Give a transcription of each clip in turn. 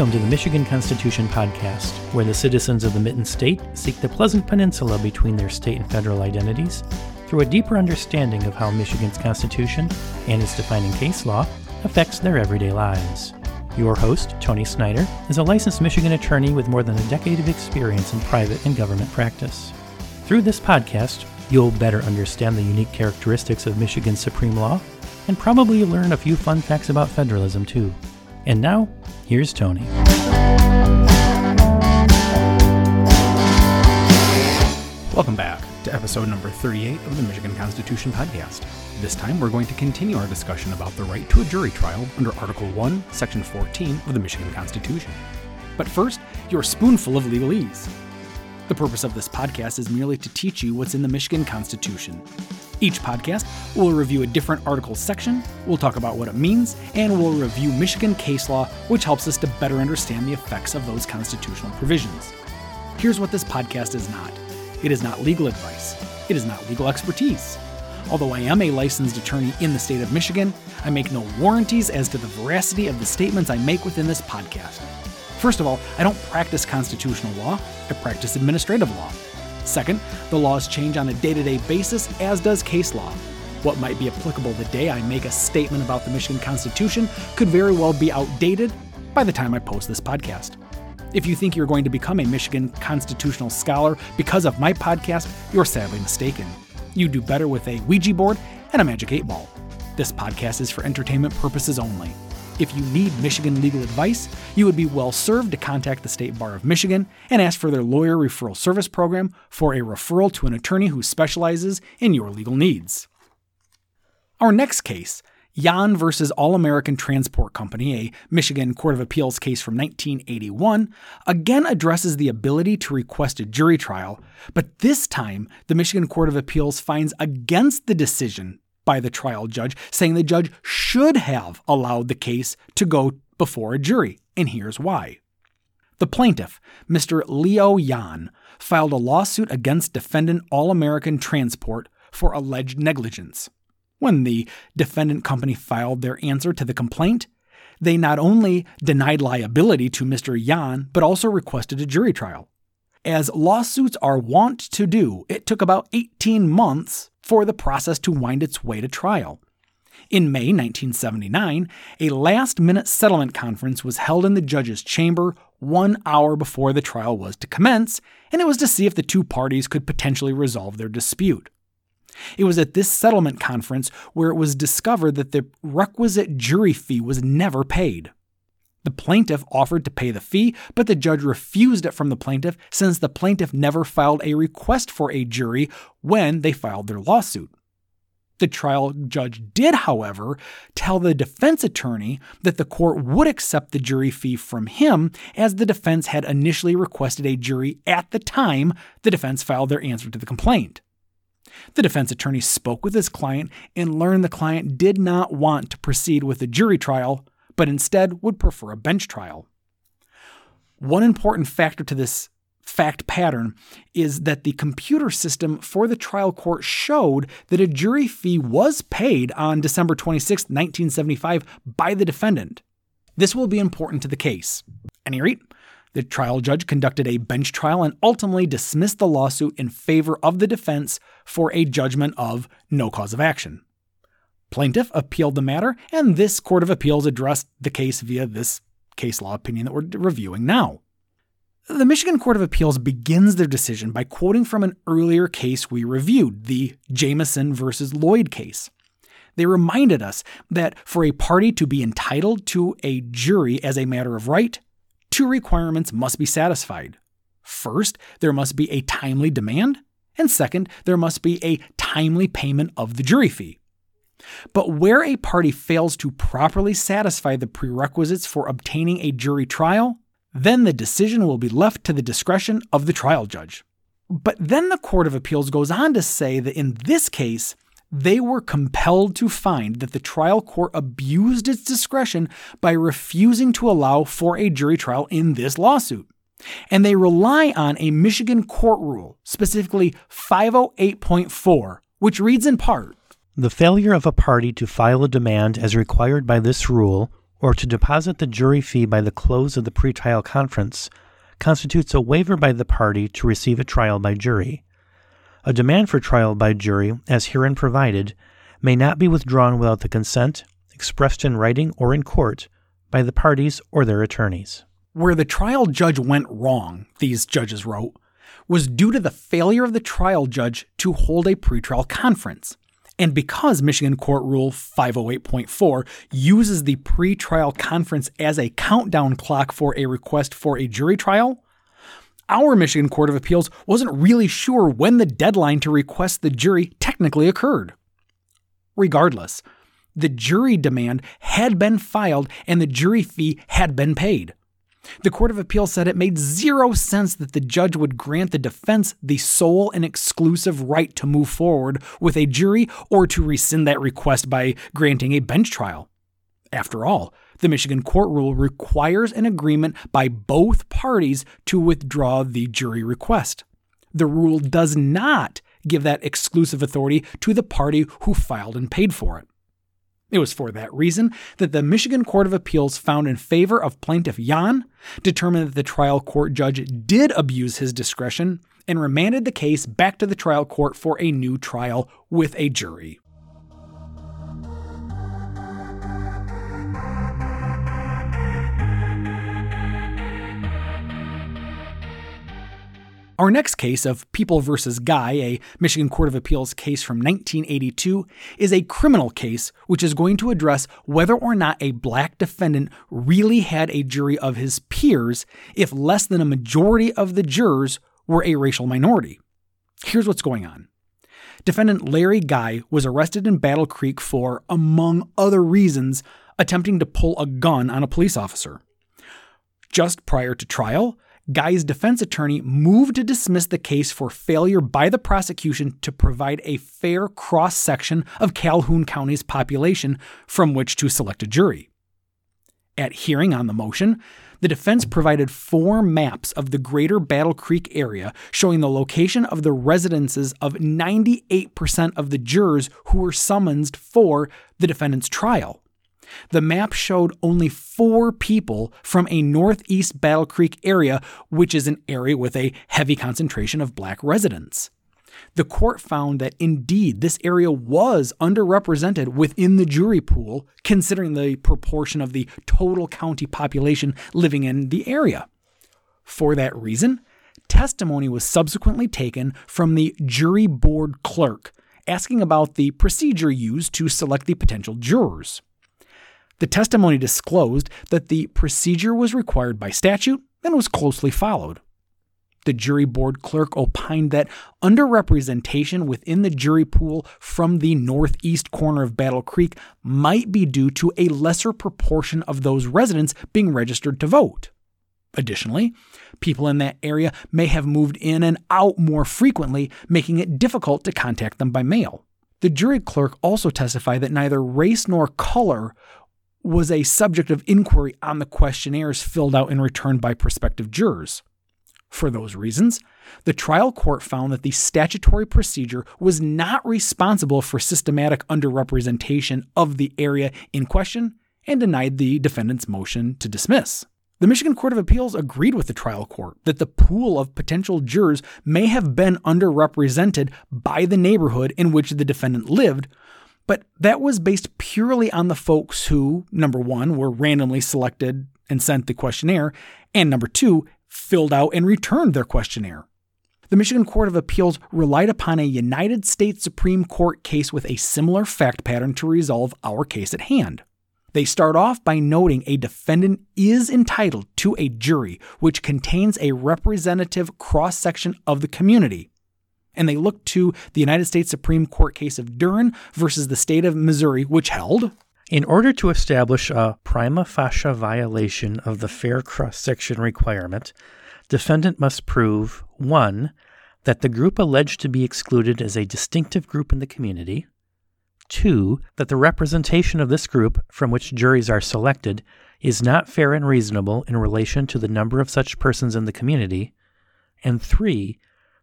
Welcome to the Michigan Constitution Podcast, where the citizens of the Mitten State seek the pleasant peninsula between their state and federal identities through a deeper understanding of how Michigan's Constitution and its defining case law affects their everyday lives. Your host, Tony Snyder, is a licensed Michigan attorney with more than a decade of experience in private and government practice. Through this podcast, you'll better understand the unique characteristics of Michigan's supreme law and probably learn a few fun facts about federalism, too. And now, here's Tony. Welcome back to episode number 38 of the Michigan Constitution Podcast. This time we're going to continue our discussion about the right to a jury trial under Article 1, Section 14 of the Michigan Constitution. But first, your spoonful of legalese. The purpose of this podcast is merely to teach you what's in the Michigan Constitution. Each podcast will review a different article section, we'll talk about what it means, and we'll review Michigan case law, which helps us to better understand the effects of those constitutional provisions. Here's what this podcast is not it is not legal advice, it is not legal expertise. Although I am a licensed attorney in the state of Michigan, I make no warranties as to the veracity of the statements I make within this podcast. First of all, I don't practice constitutional law, I practice administrative law. Second, the laws change on a day to day basis, as does case law. What might be applicable the day I make a statement about the Michigan Constitution could very well be outdated by the time I post this podcast. If you think you're going to become a Michigan constitutional scholar because of my podcast, you're sadly mistaken. You do better with a Ouija board and a Magic 8 Ball. This podcast is for entertainment purposes only. If you need Michigan legal advice, you would be well served to contact the State Bar of Michigan and ask for their lawyer referral service program for a referral to an attorney who specializes in your legal needs. Our next case Yan versus All American Transport Company, a Michigan Court of Appeals case from 1981, again addresses the ability to request a jury trial, but this time the Michigan Court of Appeals finds against the decision by the trial judge, saying the judge should have allowed the case to go before a jury, and here's why. The plaintiff, Mr. Leo Yan, filed a lawsuit against defendant All American Transport for alleged negligence. When the defendant company filed their answer to the complaint, they not only denied liability to Mr. Yan, but also requested a jury trial. As lawsuits are wont to do, it took about 18 months for the process to wind its way to trial. In May 1979, a last minute settlement conference was held in the judge's chamber one hour before the trial was to commence, and it was to see if the two parties could potentially resolve their dispute. It was at this settlement conference where it was discovered that the requisite jury fee was never paid. The plaintiff offered to pay the fee, but the judge refused it from the plaintiff since the plaintiff never filed a request for a jury when they filed their lawsuit. The trial judge did, however, tell the defense attorney that the court would accept the jury fee from him as the defense had initially requested a jury at the time the defense filed their answer to the complaint. The defense attorney spoke with his client and learned the client did not want to proceed with a jury trial, but instead would prefer a bench trial. One important factor to this fact pattern is that the computer system for the trial court showed that a jury fee was paid on December 26, 1975, by the defendant. This will be important to the case. At any rate, the trial judge conducted a bench trial and ultimately dismissed the lawsuit in favor of the defense for a judgment of no cause of action. Plaintiff appealed the matter, and this Court of Appeals addressed the case via this case law opinion that we're reviewing now. The Michigan Court of Appeals begins their decision by quoting from an earlier case we reviewed, the Jameson versus Lloyd case. They reminded us that for a party to be entitled to a jury as a matter of right, two requirements must be satisfied. First, there must be a timely demand, and second, there must be a timely payment of the jury fee. But where a party fails to properly satisfy the prerequisites for obtaining a jury trial, then the decision will be left to the discretion of the trial judge. But then the Court of Appeals goes on to say that in this case, they were compelled to find that the trial court abused its discretion by refusing to allow for a jury trial in this lawsuit. And they rely on a Michigan court rule, specifically 508.4, which reads in part The failure of a party to file a demand as required by this rule or to deposit the jury fee by the close of the pretrial conference constitutes a waiver by the party to receive a trial by jury. A demand for trial by jury, as herein provided, may not be withdrawn without the consent, expressed in writing or in court, by the parties or their attorneys. Where the trial judge went wrong, these judges wrote, was due to the failure of the trial judge to hold a pretrial conference. And because Michigan Court Rule 508.4 uses the pretrial conference as a countdown clock for a request for a jury trial, our Michigan Court of Appeals wasn't really sure when the deadline to request the jury technically occurred. Regardless, the jury demand had been filed and the jury fee had been paid. The Court of Appeal said it made zero sense that the judge would grant the defense the sole and exclusive right to move forward with a jury or to rescind that request by granting a bench trial. After all, the Michigan court rule requires an agreement by both parties to withdraw the jury request. The rule does not give that exclusive authority to the party who filed and paid for it. It was for that reason that the Michigan Court of Appeals found in favor of plaintiff Jan, determined that the trial court judge did abuse his discretion, and remanded the case back to the trial court for a new trial with a jury. Our next case of People v. Guy, a Michigan Court of Appeals case from 1982, is a criminal case which is going to address whether or not a black defendant really had a jury of his peers if less than a majority of the jurors were a racial minority. Here's what's going on. Defendant Larry Guy was arrested in Battle Creek for, among other reasons, attempting to pull a gun on a police officer. Just prior to trial, Guy's defense attorney moved to dismiss the case for failure by the prosecution to provide a fair cross section of Calhoun County's population from which to select a jury. At hearing on the motion, the defense provided four maps of the greater Battle Creek area showing the location of the residences of 98% of the jurors who were summoned for the defendant's trial the map showed only four people from a northeast Battle Creek area, which is an area with a heavy concentration of black residents. The court found that indeed this area was underrepresented within the jury pool, considering the proportion of the total county population living in the area. For that reason, testimony was subsequently taken from the jury board clerk asking about the procedure used to select the potential jurors. The testimony disclosed that the procedure was required by statute and was closely followed. The jury board clerk opined that underrepresentation within the jury pool from the northeast corner of Battle Creek might be due to a lesser proportion of those residents being registered to vote. Additionally, people in that area may have moved in and out more frequently, making it difficult to contact them by mail. The jury clerk also testified that neither race nor color was a subject of inquiry on the questionnaires filled out and returned by prospective jurors. For those reasons, the trial court found that the statutory procedure was not responsible for systematic underrepresentation of the area in question and denied the defendant's motion to dismiss. The Michigan Court of Appeals agreed with the trial court that the pool of potential jurors may have been underrepresented by the neighborhood in which the defendant lived, but that was based purely on the folks who, number one, were randomly selected and sent the questionnaire, and number two, filled out and returned their questionnaire. The Michigan Court of Appeals relied upon a United States Supreme Court case with a similar fact pattern to resolve our case at hand. They start off by noting a defendant is entitled to a jury which contains a representative cross section of the community, and they looked to the United States Supreme Court case of Duren versus the state of Missouri, which held in order to establish a prima facie violation of the fair cross section requirement, defendant must prove 1. that the group alleged to be excluded is a distinctive group in the community, 2. that the representation of this group from which juries are selected is not fair and reasonable in relation to the number of such persons in the community, and 3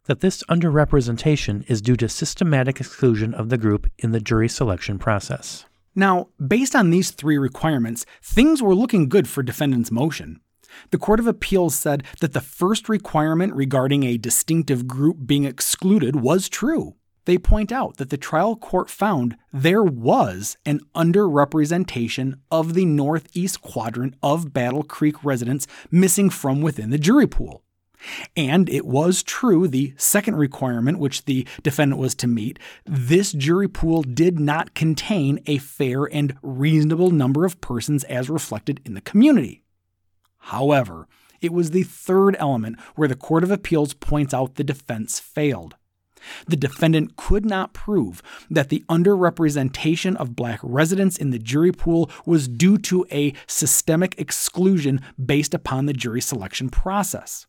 that this underrepresentation is due to systematic exclusion of the group in the jury selection process. Now, based on these three requirements, things were looking good for defendant's motion. The Court of Appeals said that the first requirement regarding a distinctive group being excluded was true. They point out that the trial court found there was an underrepresentation of the northeast quadrant of Battle Creek residents missing from within the jury pool. And it was true, the second requirement which the defendant was to meet, this jury pool did not contain a fair and reasonable number of persons as reflected in the community. However, it was the third element where the Court of Appeals points out the defense failed. The defendant could not prove that the underrepresentation of black residents in the jury pool was due to a systemic exclusion based upon the jury selection process.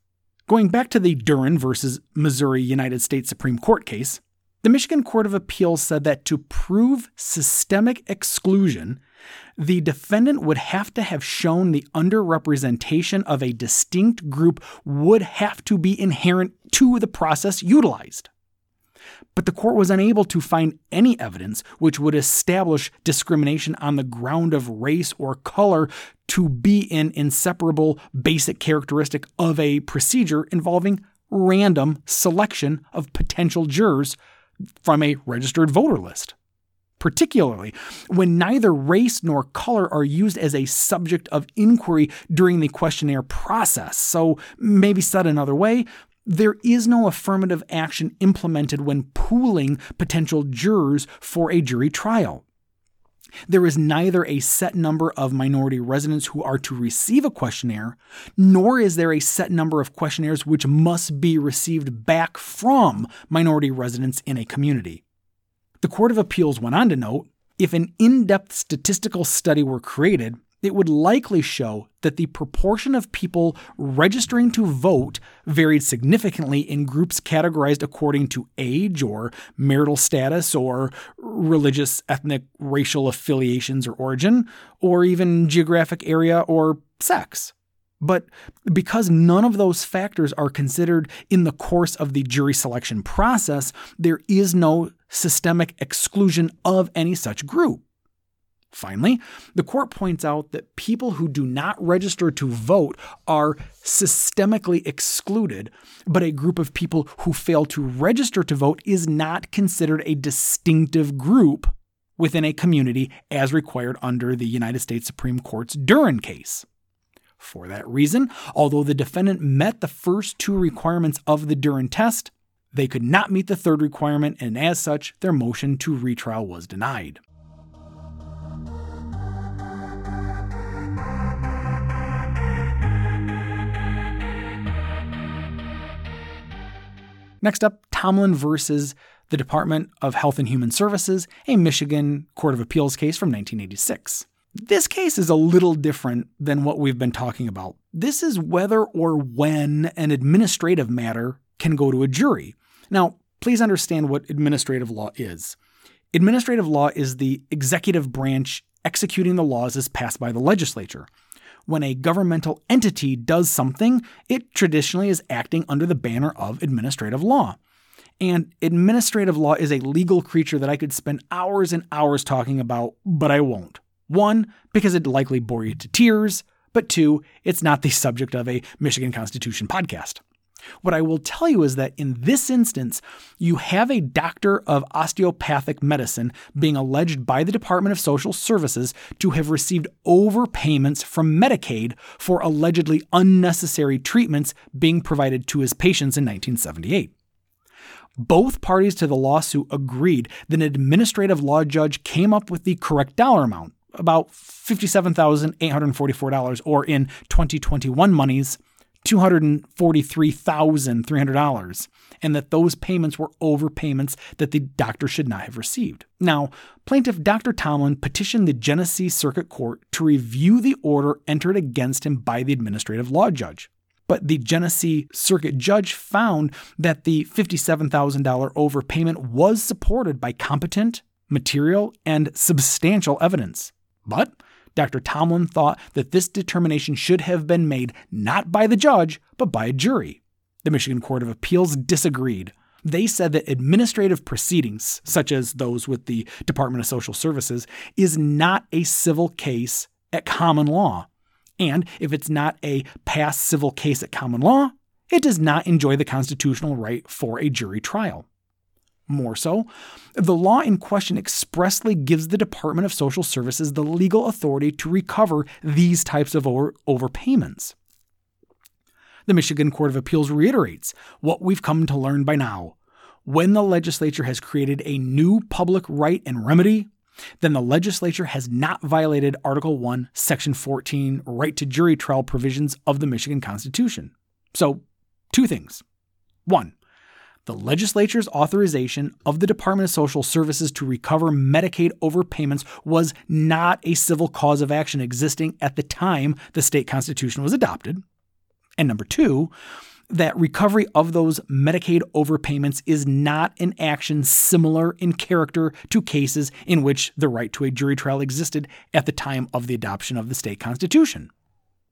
Going back to the Duren versus Missouri United States Supreme Court case, the Michigan Court of Appeals said that to prove systemic exclusion, the defendant would have to have shown the underrepresentation of a distinct group would have to be inherent to the process utilized. But the court was unable to find any evidence which would establish discrimination on the ground of race or color to be an inseparable basic characteristic of a procedure involving random selection of potential jurors from a registered voter list. Particularly when neither race nor color are used as a subject of inquiry during the questionnaire process. So, maybe said another way, there is no affirmative action implemented when pooling potential jurors for a jury trial. There is neither a set number of minority residents who are to receive a questionnaire, nor is there a set number of questionnaires which must be received back from minority residents in a community. The Court of Appeals went on to note if an in depth statistical study were created, it would likely show that the proportion of people registering to vote varied significantly in groups categorized according to age or marital status or religious, ethnic, racial affiliations or origin, or even geographic area or sex. But because none of those factors are considered in the course of the jury selection process, there is no systemic exclusion of any such group. Finally, the court points out that people who do not register to vote are systemically excluded, but a group of people who fail to register to vote is not considered a distinctive group within a community as required under the United States Supreme Court's Duren case. For that reason, although the defendant met the first two requirements of the Duren test, they could not meet the third requirement, and as such, their motion to retrial was denied. Next up, Tomlin versus the Department of Health and Human Services, a Michigan Court of Appeals case from 1986. This case is a little different than what we've been talking about. This is whether or when an administrative matter can go to a jury. Now, please understand what administrative law is. Administrative law is the executive branch executing the laws as passed by the legislature when a governmental entity does something, it traditionally is acting under the banner of administrative law. And administrative law is a legal creature that I could spend hours and hours talking about, but I won't. One, because it'd likely bore you to tears, but two, it's not the subject of a Michigan Constitution podcast. What I will tell you is that in this instance, you have a doctor of osteopathic medicine being alleged by the Department of Social Services to have received overpayments from Medicaid for allegedly unnecessary treatments being provided to his patients in 1978. Both parties to the lawsuit agreed that an administrative law judge came up with the correct dollar amount, about $57,844, or in 2021 monies, $243,300 and that those payments were overpayments that the doctor should not have received. Now, plaintiff Dr. Tomlin petitioned the Genesee Circuit Court to review the order entered against him by the administrative law judge. But the Genesee Circuit judge found that the $57,000 overpayment was supported by competent, material, and substantial evidence. But Dr. Tomlin thought that this determination should have been made not by the judge, but by a jury. The Michigan Court of Appeals disagreed. They said that administrative proceedings, such as those with the Department of Social Services, is not a civil case at common law. And if it's not a past civil case at common law, it does not enjoy the constitutional right for a jury trial. More so, the law in question expressly gives the Department of Social Services the legal authority to recover these types of over- overpayments. The Michigan Court of Appeals reiterates what we've come to learn by now. When the legislature has created a new public right and remedy, then the legislature has not violated Article 1, Section 14, right to jury trial provisions of the Michigan Constitution. So, two things. One, the legislature's authorization of the Department of Social Services to recover Medicaid overpayments was not a civil cause of action existing at the time the state constitution was adopted. And number two, that recovery of those Medicaid overpayments is not an action similar in character to cases in which the right to a jury trial existed at the time of the adoption of the state constitution.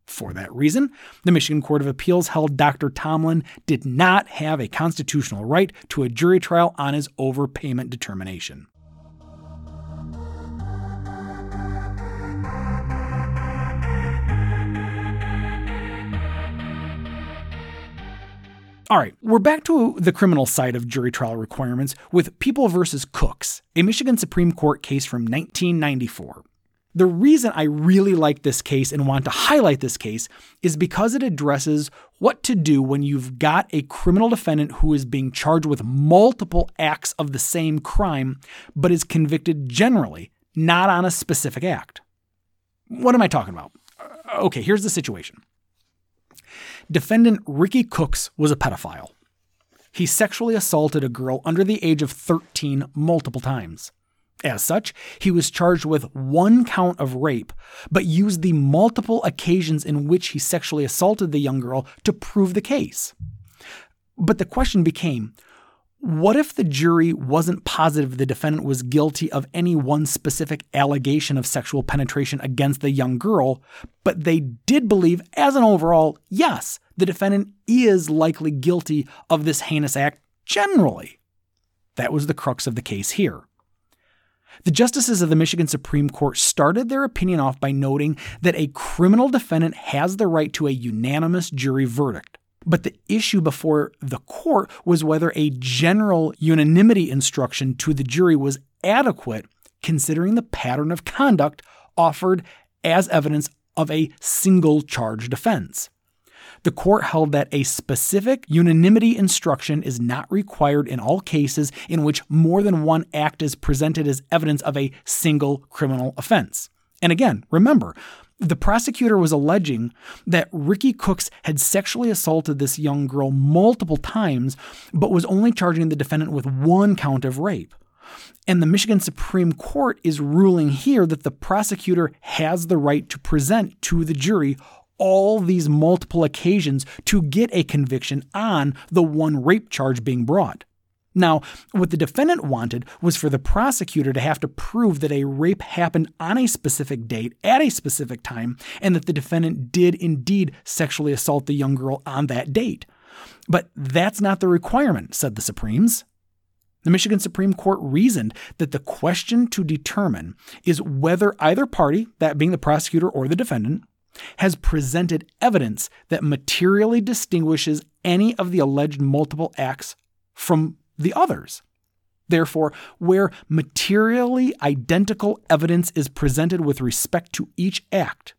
For that reason, the Michigan Court of Appeals held Dr. Tomlin did not have a constitutional right to a jury trial on his overpayment determination. All right, we're back to the criminal side of jury trial requirements with People versus Cooks, a Michigan Supreme Court case from 1994. The reason I really like this case and want to highlight this case is because it addresses what to do when you've got a criminal defendant who is being charged with multiple acts of the same crime, but is convicted generally, not on a specific act. What am I talking about? Uh, okay, here's the situation. Defendant Ricky Cooks was a pedophile. He sexually assaulted a girl under the age of 13 multiple times. As such, he was charged with one count of rape, but used the multiple occasions in which he sexually assaulted the young girl to prove the case. But the question became what if the jury wasn't positive the defendant was guilty of any one specific allegation of sexual penetration against the young girl, but they did believe, as an overall, yes, the defendant is likely guilty of this heinous act generally? That was the crux of the case here. The justices of the Michigan Supreme Court started their opinion off by noting that a criminal defendant has the right to a unanimous jury verdict. But the issue before the court was whether a general unanimity instruction to the jury was adequate considering the pattern of conduct offered as evidence of a single charge offense. The court held that a specific unanimity instruction is not required in all cases in which more than one act is presented as evidence of a single criminal offense. And again, remember, the prosecutor was alleging that Ricky Cooks had sexually assaulted this young girl multiple times, but was only charging the defendant with one count of rape. And the Michigan Supreme Court is ruling here that the prosecutor has the right to present to the jury all these multiple occasions to get a conviction on the one rape charge being brought. Now, what the defendant wanted was for the prosecutor to have to prove that a rape happened on a specific date at a specific time and that the defendant did indeed sexually assault the young girl on that date. But that's not the requirement, said the Supremes. The Michigan Supreme Court reasoned that the question to determine is whether either party, that being the prosecutor or the defendant, has presented evidence that materially distinguishes any of the alleged multiple acts from the others. Therefore, where materially identical evidence is presented with respect to each act,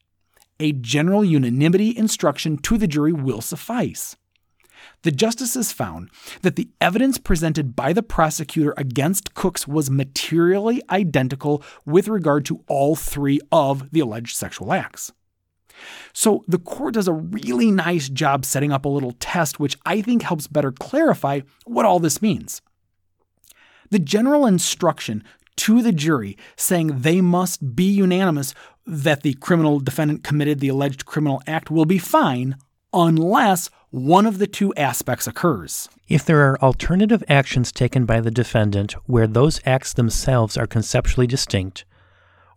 a general unanimity instruction to the jury will suffice. The justices found that the evidence presented by the prosecutor against Cooks was materially identical with regard to all three of the alleged sexual acts. So the court does a really nice job setting up a little test, which I think helps better clarify what all this means. The general instruction to the jury saying they must be unanimous that the criminal defendant committed the alleged criminal act will be fine unless one of the two aspects occurs. If there are alternative actions taken by the defendant where those acts themselves are conceptually distinct,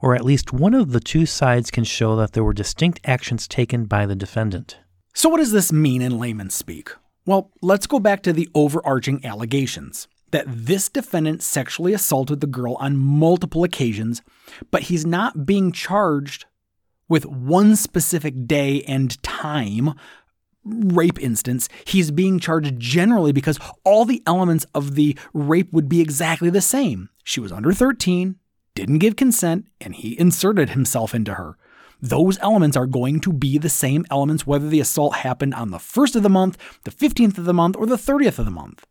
or at least one of the two sides can show that there were distinct actions taken by the defendant. So, what does this mean in layman's speak? Well, let's go back to the overarching allegations that this defendant sexually assaulted the girl on multiple occasions, but he's not being charged with one specific day and time rape instance. He's being charged generally because all the elements of the rape would be exactly the same. She was under 13, didn't give consent, and he inserted himself into her. Those elements are going to be the same elements whether the assault happened on the 1st of the month, the 15th of the month, or the 30th of the month.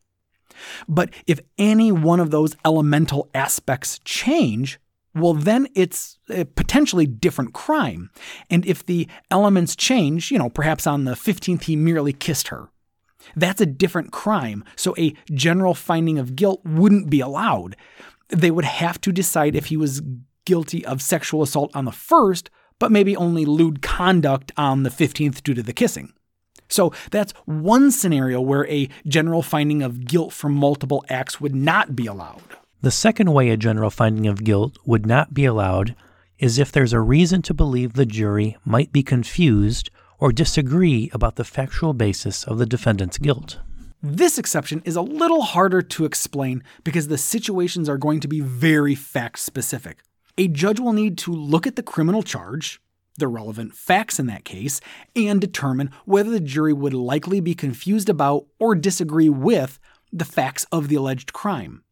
But if any one of those elemental aspects change, well, then it's a potentially different crime. And if the elements change, you know, perhaps on the 15th he merely kissed her, that's a different crime. So a general finding of guilt wouldn't be allowed. They would have to decide if he was guilty of sexual assault on the first, but maybe only lewd conduct on the 15th due to the kissing. So that's one scenario where a general finding of guilt for multiple acts would not be allowed. The second way a general finding of guilt would not be allowed is if there's a reason to believe the jury might be confused or disagree about the factual basis of the defendant's guilt. This exception is a little harder to explain because the situations are going to be very fact specific. A judge will need to look at the criminal charge, the relevant facts in that case, and determine whether the jury would likely be confused about or disagree with the facts of the alleged crime.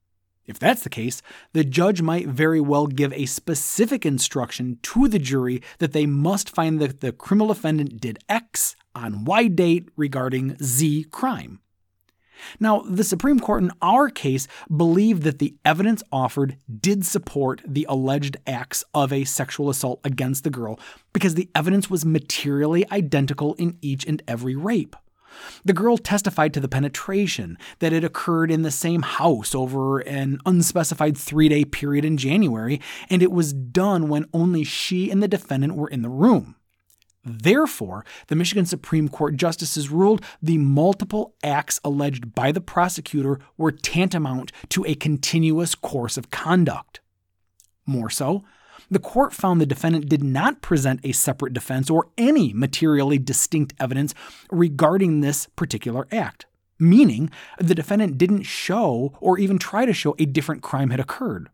If that's the case, the judge might very well give a specific instruction to the jury that they must find that the criminal defendant did X on Y date regarding Z crime. Now, the Supreme Court in our case believed that the evidence offered did support the alleged acts of a sexual assault against the girl because the evidence was materially identical in each and every rape. The girl testified to the penetration, that it occurred in the same house over an unspecified three day period in January, and it was done when only she and the defendant were in the room. Therefore, the Michigan Supreme Court justices ruled the multiple acts alleged by the prosecutor were tantamount to a continuous course of conduct. More so, the court found the defendant did not present a separate defense or any materially distinct evidence regarding this particular act, meaning the defendant didn't show or even try to show a different crime had occurred.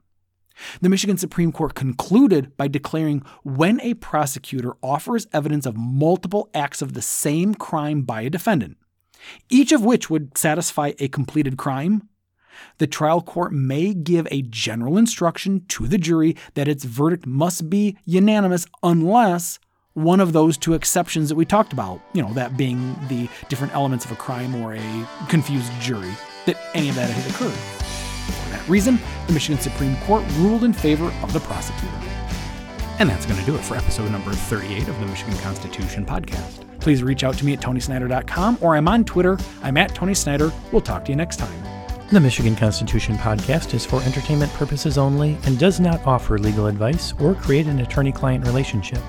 The Michigan Supreme Court concluded by declaring when a prosecutor offers evidence of multiple acts of the same crime by a defendant, each of which would satisfy a completed crime, the trial court may give a general instruction to the jury that its verdict must be unanimous unless one of those two exceptions that we talked about, you know, that being the different elements of a crime or a confused jury, that any of that had occurred. For that reason, the Michigan Supreme Court ruled in favor of the prosecutor. And that's going to do it for episode number 38 of the Michigan Constitution podcast. Please reach out to me at tonysnyder.com or I'm on Twitter. I'm at Tony Snyder. We'll talk to you next time. The Michigan Constitution podcast is for entertainment purposes only and does not offer legal advice or create an attorney client relationship.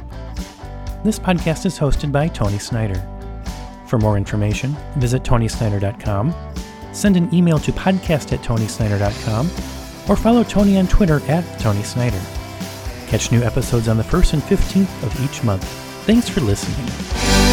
This podcast is hosted by Tony Snyder. For more information, visit tonysnyder.com, send an email to podcast at tonysnyder.com, or follow Tony on Twitter at Tony Snyder. Catch new episodes on the 1st and 15th of each month. Thanks for listening.